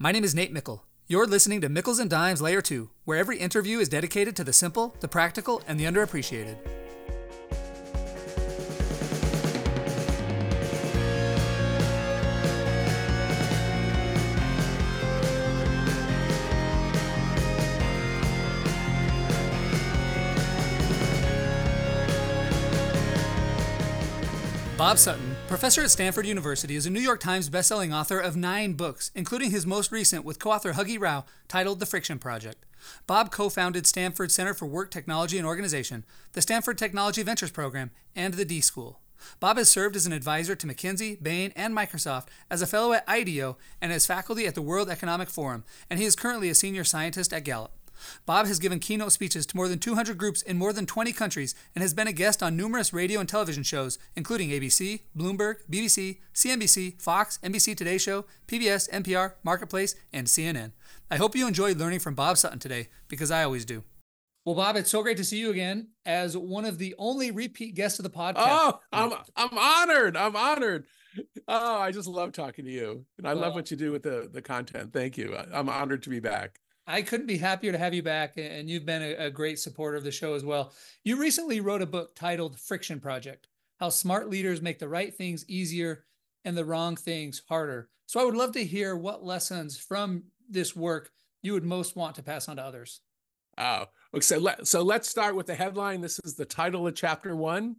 My name is Nate Mickle. You're listening to Mickles and Dimes Layer 2, where every interview is dedicated to the simple, the practical, and the underappreciated. Bob Sutton, professor at Stanford University, is a New York Times bestselling author of nine books, including his most recent with co author Huggy Rao, titled The Friction Project. Bob co founded Stanford Center for Work Technology and Organization, the Stanford Technology Ventures Program, and the D School. Bob has served as an advisor to McKinsey, Bain, and Microsoft, as a fellow at IDEO, and as faculty at the World Economic Forum, and he is currently a senior scientist at Gallup. Bob has given keynote speeches to more than 200 groups in more than 20 countries and has been a guest on numerous radio and television shows, including ABC, Bloomberg, BBC, CNBC, Fox, NBC Today Show, PBS, NPR, Marketplace, and CNN. I hope you enjoyed learning from Bob Sutton today, because I always do. Well, Bob, it's so great to see you again as one of the only repeat guests of the podcast. Oh, I'm I'm honored. I'm honored. Oh, I just love talking to you, and I well, love what you do with the the content. Thank you. I'm honored to be back. I couldn't be happier to have you back, and you've been a, a, great supporter of the show as well. You recently wrote a book titled Friction Project How Smart Leaders Make the Right Things Easier and the Wrong Things Harder. So I would love to hear what lessons from this work you would most want to pass on to others. Oh, okay. So, let, so let's start with the headline. This is the title of chapter one,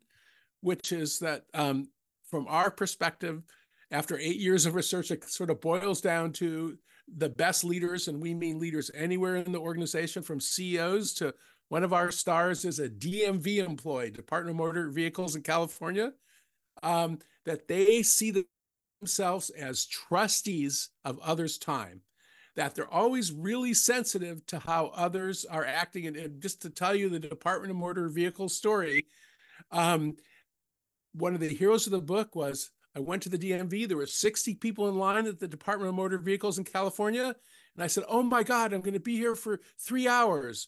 which is that um, from our perspective, after eight years of research, it sort of boils down to the best leaders, and we mean leaders anywhere in the organization, from CEOs to one of our stars is a DMV employee, Department of Motor Vehicles in California, um, that they see themselves as trustees of others' time, that they're always really sensitive to how others are acting. And, and just to tell you the Department of Motor Vehicles story, um, one of the heroes of the book was I went to the DMV. There were 60 people in line at the Department of Motor Vehicles in California. And I said, Oh my God, I'm going to be here for three hours.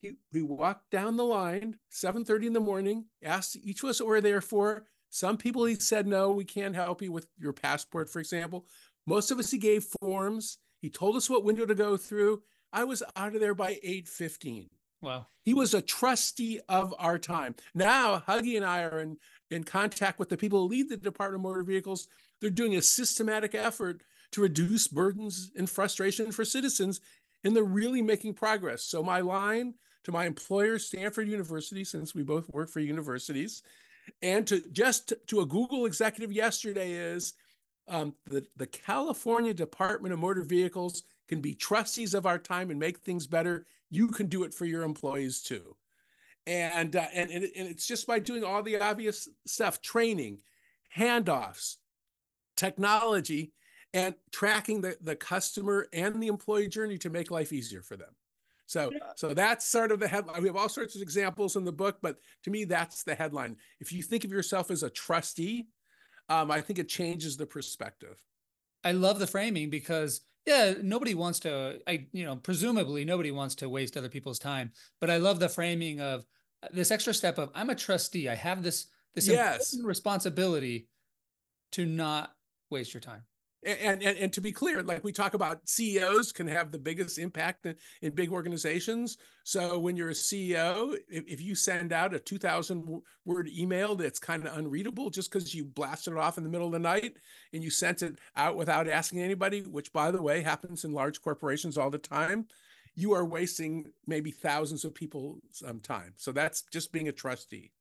He, he walked down the line, 7:30 in the morning, asked each of us what we're there for. Some people he said, No, we can't help you with your passport, for example. Most of us he gave forms. He told us what window to go through. I was out of there by 8:15. Wow. He was a trustee of our time. Now, Huggy and I are in in contact with the people who lead the Department of Motor Vehicles. They're doing a systematic effort to reduce burdens and frustration for citizens, and they're really making progress. So, my line to my employer, Stanford University, since we both work for universities, and to just to a Google executive yesterday is um, the, the California Department of Motor Vehicles can be trustees of our time and make things better. You can do it for your employees too. And uh, and, and it's just by doing all the obvious stuff training handoffs technology and tracking the, the customer and the employee journey to make life easier for them. So so that's sort of the headline we have all sorts of examples in the book but to me that's the headline. If you think of yourself as a trustee um, i think it changes the perspective. I love the framing because yeah nobody wants to i you know presumably nobody wants to waste other people's time but i love the framing of uh, this extra step of I'm a trustee. I have this this yes. responsibility to not waste your time. And, and and to be clear, like we talk about, CEOs can have the biggest impact in, in big organizations. So when you're a CEO, if, if you send out a 2,000 word email that's kind of unreadable just because you blasted it off in the middle of the night and you sent it out without asking anybody, which by the way happens in large corporations all the time, you are wasting maybe thousands of people's um, time. So that's just being a trustee.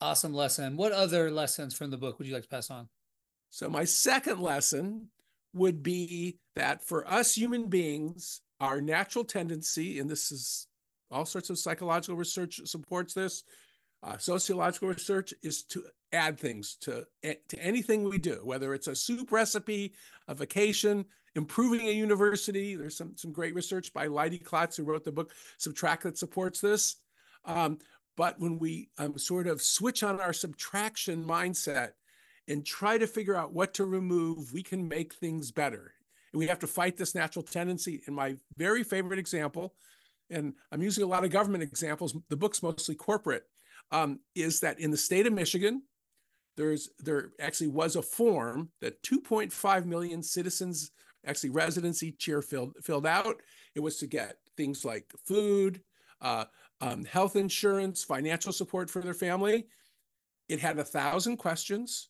Awesome lesson. What other lessons from the book would you like to pass on? So, my second lesson would be that for us human beings, our natural tendency, and this is all sorts of psychological research supports this, uh, sociological research, is to add things to, eh, to anything we do, whether it's a soup recipe, a vacation, improving a university. There's some, some great research by Leidy Klotz, who wrote the book Subtract that supports this. Um, but when we um, sort of switch on our subtraction mindset and try to figure out what to remove, we can make things better. And we have to fight this natural tendency. And my very favorite example, and I'm using a lot of government examples, the book's mostly corporate, um, is that in the state of Michigan, there's there actually was a form that 2.5 million citizens actually residents each year filled filled out. It was to get things like food, uh, um, health insurance, financial support for their family. It had a thousand questions.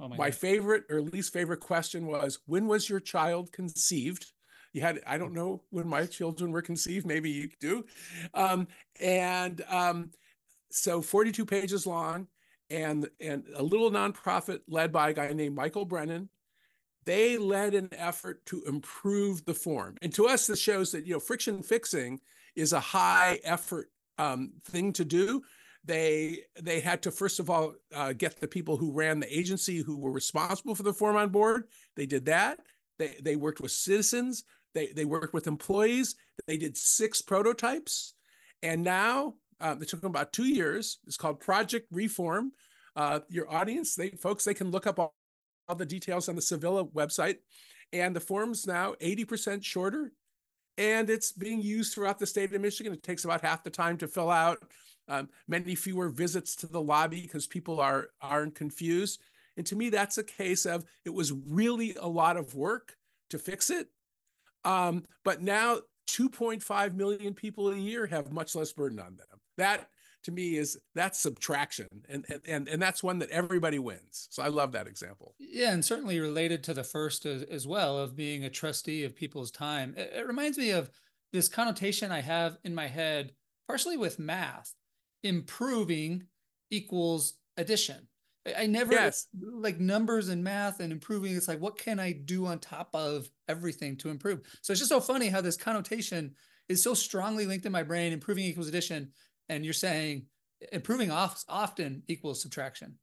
Oh my, my favorite or least favorite question was, "When was your child conceived?" You had I don't know when my children were conceived. Maybe you do, um, and um, so 42 pages long, and and a little nonprofit led by a guy named Michael Brennan they led an effort to improve the form. And to us, this shows that you know friction fixing is a high effort um, thing to do. They they had to first of all uh, get the people who ran the agency who were responsible for the form on board. They did that. They they worked with citizens. They they worked with employees. They did six prototypes, and now um, it took them about two years. It's called Project Reform. Uh, your audience, they folks, they can look up all, all the details on the Civilla website. And the form's now 80% shorter and it's being used throughout the state of Michigan. It takes about half the time to fill out. Um, many fewer visits to the lobby because people are aren't confused. And to me, that's a case of it was really a lot of work to fix it. Um, but now 2.5 million people a year have much less burden on them. That to me is that's subtraction and and and that's one that everybody wins so i love that example yeah and certainly related to the first as, as well of being a trustee of people's time it, it reminds me of this connotation i have in my head partially with math improving equals addition I never yes. like numbers and math and improving. It's like, what can I do on top of everything to improve? So it's just so funny how this connotation is so strongly linked in my brain. Improving equals addition, and you're saying improving off, often equals subtraction.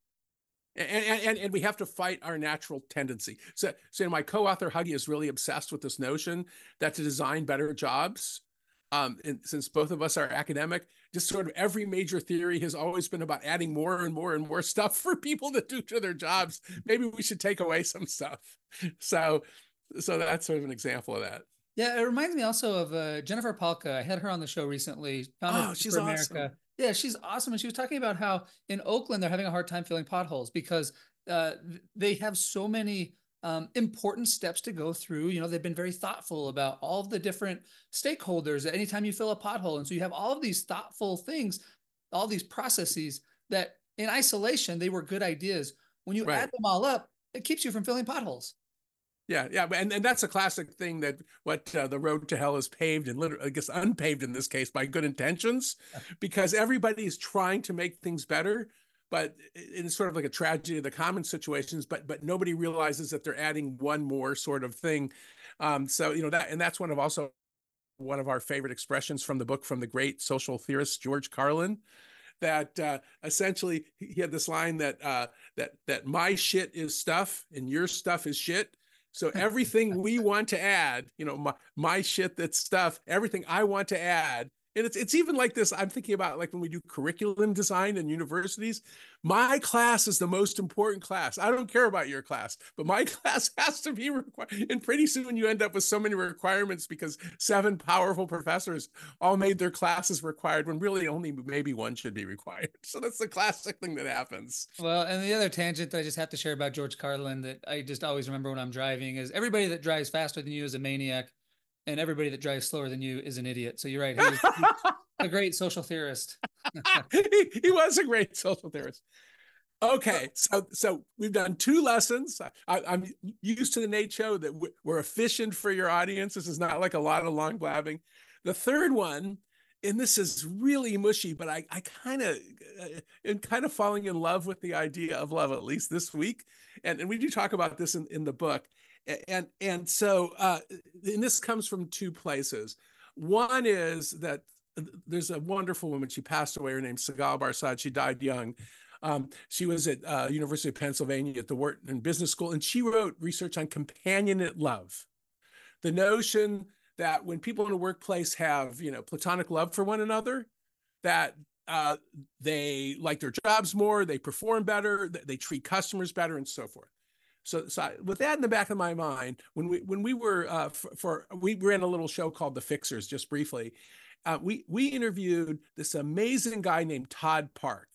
And, and, and we have to fight our natural tendency. So, so my co-author Huggy is really obsessed with this notion that to design better jobs, um, and since both of us are academic, just sort of every major theory has always been about adding more and more and more stuff for people to do to their jobs. Maybe we should take away some stuff. So, so that's sort of an example of that. Yeah, it reminds me also of uh, Jennifer Pahlka. I had her on the show recently. Oh, she's America. Awesome. Yeah, she's awesome. And she was talking about how in Oakland they're having a hard time filling potholes because uh, they have so many um, important steps to go through. You know, they've been very thoughtful about all of the different stakeholders anytime you fill a pothole. And so you have all of these thoughtful things, all these processes that in isolation, they were good ideas. When you right. add them all up, it keeps you from filling potholes. Yeah, yeah, and and that's a classic thing that what uh, the road to hell is paved and literally, I guess, unpaved in this case by good intentions, because everybody is trying to make things better, but it's sort of like a tragedy of the common situations. But but nobody realizes that they're adding one more sort of thing. Um, so you know that, and that's one of also one of our favorite expressions from the book from the great social theorist George Carlin that uh, essentially he had this line that uh, that that my shit is stuff and your stuff is shit so everything we want to add, you know, my, my shit that's stuff, everything I want to add and it's it's even like this i'm thinking about like when we do curriculum design in universities my class is the most important class. I don't care about your class but my class has to be required and pretty soon you end up with so many requirements because seven powerful professors all made their classes required when really only maybe one should be required. So that's the classic thing that happens. Well and the other tangent that i just have to share about george carlin that i just always remember when i'm driving is everybody that drives faster than you is a maniac and everybody that drives slower than you is an idiot. So you're right. He was, a great social theorist. he, he, was a great social theorist. Okay, so so we've done two lessons. I, am used to the Nate show that we're efficient for your audience. This is not like a lot of long blabbing. The third one, and this is really mushy, but I I kind of uh, am kind of falling in love with the idea of love at least this week, and and we do talk about this in in the book and and so uh, and this comes from two places. One is that there's a wonderful woman. She passed away. Her name's Sigal Barsade. She died young. Um, she was at uh, University of Pennsylvania at the Wharton Business School, and she wrote research on companionate love. The notion that when people in a workplace have, you know, platonic love for one another, that uh, they like their jobs more, they perform better, they treat customers better, and so forth. So, so I, with that in the back of my mind, when we when we were uh, for, for, we ran a little show called The Fixers, just briefly, uh, we we interviewed this amazing guy named Todd Park.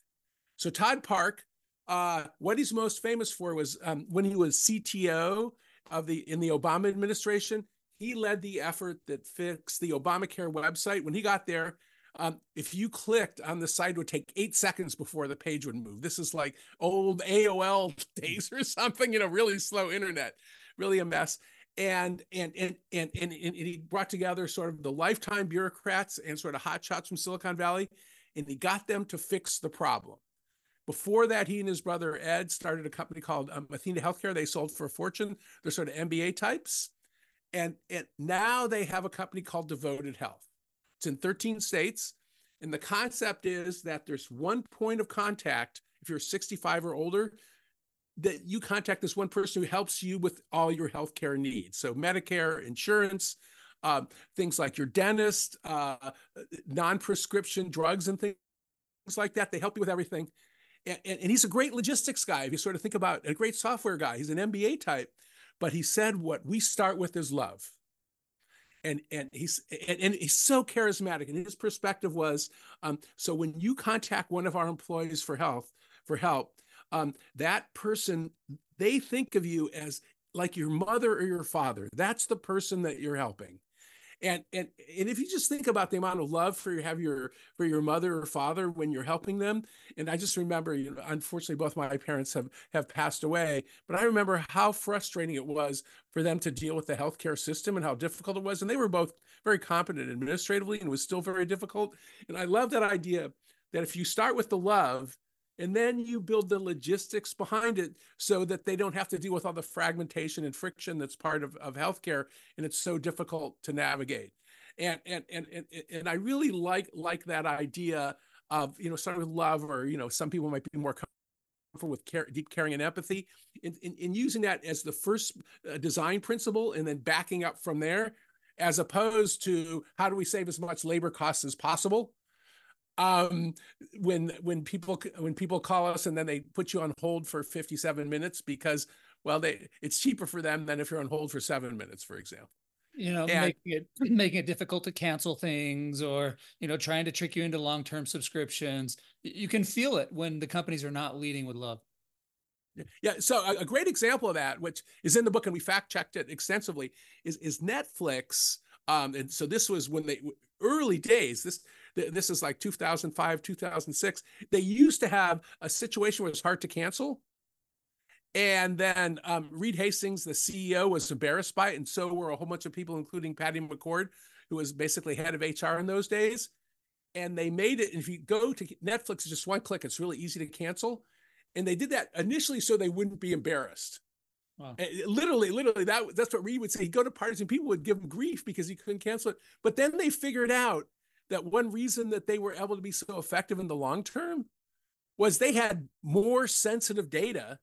So Todd Park, uh, what he's most famous for was um, when he was CTO of the in the Obama administration. He led the effort that fixed the Obamacare website. When he got there, um, if you clicked on the site, it would take eight seconds before the page would move. This is like old AOL days or something, you know, really slow internet, really a mess. And and and and and, and he brought together sort of the lifetime bureaucrats and sort of hotshots from Silicon Valley, and he got them to fix the problem. Before that, he and his brother Ed started a company called um, Athena Healthcare. They sold for a fortune. They're sort of MBA types. And, and now they have a company called Devoted Health. It's in 13 states. And the concept is that there's one point of contact if you're 65 or older that you contact this one person who helps you with all your healthcare needs. So Medicare, insurance, uh, things like your dentist, uh, non-prescription drugs and things like that. They help you with everything. And, and, and he's a great logistics guy. If you sort of think about a great software guy, he's an MBA type. But he said, what we start with is love and and he's and, and, he's so charismatic and his perspective was um, so when you contact one of our employees for health for help um, that person they think of you as like your mother or your father. That's the person that you're helping and and and if you just think about the amount of love for you have your for your mother or father when you're helping them and i just remember you know unfortunately both my parents have have passed away but i remember how frustrating it was for them to deal with the healthcare system and how difficult it was and they were both very competent administratively and was still very difficult and i love that idea that if you start with the love and then you build the logistics behind it so that they don't have to deal with all the fragmentation and friction that's part of, of healthcare and it's so difficult to navigate. And and and and, and i really like like that idea of you know starting with love or you know some people might be more comfortable with care, deep caring and empathy in, in, in using that as the first uh, design principle and then backing up from there as opposed to how do we save as much labor costs as possible um, when when people when people call us and then they put you on hold for 57 minutes because well they it's cheaper for them than if you're on hold for seven minutes for example. You know and, making it making it difficult to cancel things or you know trying to trick you into long-term subscriptions. You can feel it when the companies are not leading with love. Yeah so a, a great example of that which is in the book and we fact checked it extensively is is netflix um, and so this was when they early days this this is like 2005 2006 they used to have a situation where it's hard to cancel and then um, reed hastings the ceo was embarrassed by it and so were a whole bunch of people including patty mccord who was basically head of hr in those days and they made it if you go to netflix it's just one click it's really easy to cancel and they did that initially so they wouldn't be embarrassed Wow. Literally, literally, that that's what Reed would say. He'd go to parties and people would give him grief because he couldn't cancel it. But then they figured out that one reason that they were able to be so effective in the long term was they had more sensitive data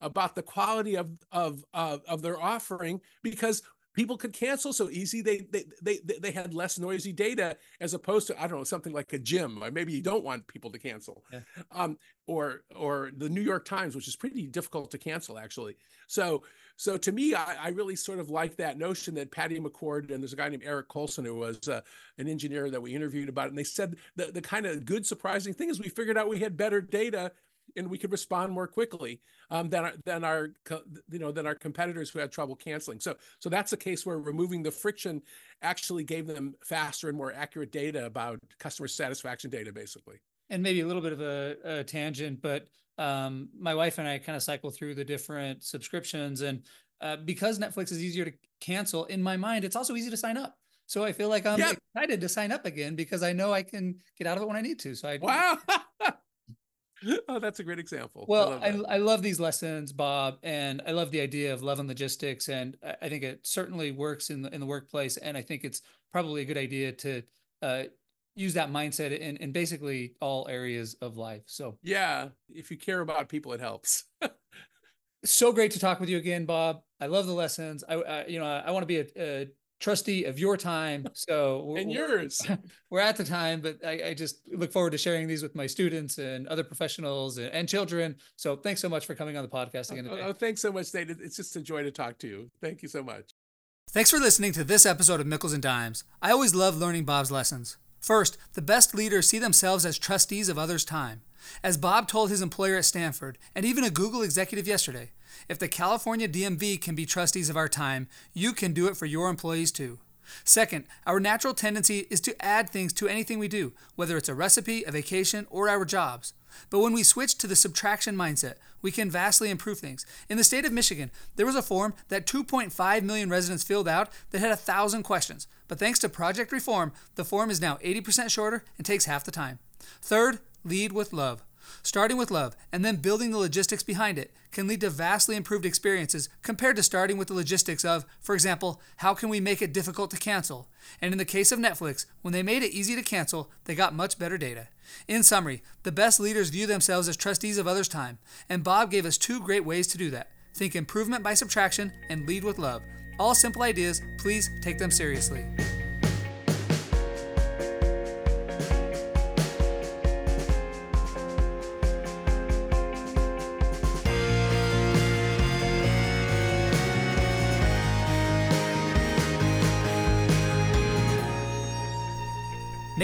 about the quality of of of, of their offering because people could cancel so easy they, they they they had less noisy data as opposed to i don't know something like a gym or maybe you don't want people to cancel yeah. um, or or the new york times which is pretty difficult to cancel actually so so to me i, I really sort of like that notion that patty mccord and there's a guy named eric colson who was uh, an engineer that we interviewed about it and they said the, the kind of good surprising thing is we figured out we had better data and we could respond more quickly um, than our, than our you know than our competitors who had trouble canceling. So so that's a case where removing the friction actually gave them faster and more accurate data about customer satisfaction data, basically. And maybe a little bit of a, a tangent, but um, my wife and I kind of cycle through the different subscriptions, and uh, because Netflix is easier to cancel, in my mind, it's also easy to sign up. So I feel like I'm yep. excited to sign up again because I know I can get out of it when I need to. So I wow. oh, that's a great example. Well, I love, I, I, love these lessons, Bob, and I love the idea of love and logistics, and I think it certainly works in the in the workplace. And I think it's probably a good idea to uh, use that mindset in in basically all areas of life. So yeah, if you care about people, it helps. so great to talk with you again, Bob. I love the lessons. I, I you know I, I want to be a, a trustee of your time. So and yours. We're at the time, but I, I, just look forward to sharing these with my students and other professionals and, and children. So thanks so much for coming on the podcast again oh, today. Oh, thanks so much, Nate. It's just a joy to talk to you. Thank you so much. Thanks for listening to this episode of Mickles and Dimes. I always love learning Bob's lessons. First, the best leaders see themselves as trustees of others' time. As Bob told his employer at Stanford, and even a Google executive yesterday, If the California DMV can be trustees of our time, you can do it for your employees too. Second, our natural tendency is to add things to anything we do, whether it's a recipe, a vacation, or our jobs. But when we switch to the subtraction mindset, we can vastly improve things. In the state of Michigan, there was a form that 2.5 million residents filled out that had a thousand questions. But thanks to Project Reform, the form is now 80% shorter and takes half the time. Third, lead with love. Starting with love and then building the logistics behind it can lead to vastly improved experiences compared to starting with the logistics of, for example, how can we make it difficult to cancel? And in the case of Netflix, when they made it easy to cancel, they got much better data. In summary, the best leaders view themselves as trustees of others' time, and Bob gave us two great ways to do that. Think improvement by subtraction and lead with love. All simple ideas, please take them seriously.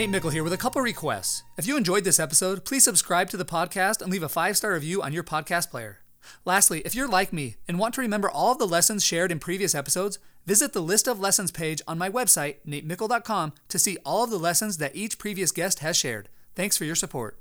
Nate Mickle here with a couple requests. If you enjoyed this episode, please subscribe to the podcast and leave a five star review on your podcast player. Lastly, if you're like me and want to remember all of the lessons shared in previous episodes, visit the list of lessons page on my website, natemickle.com, to see all of the lessons that each previous guest has shared. Thanks for your support.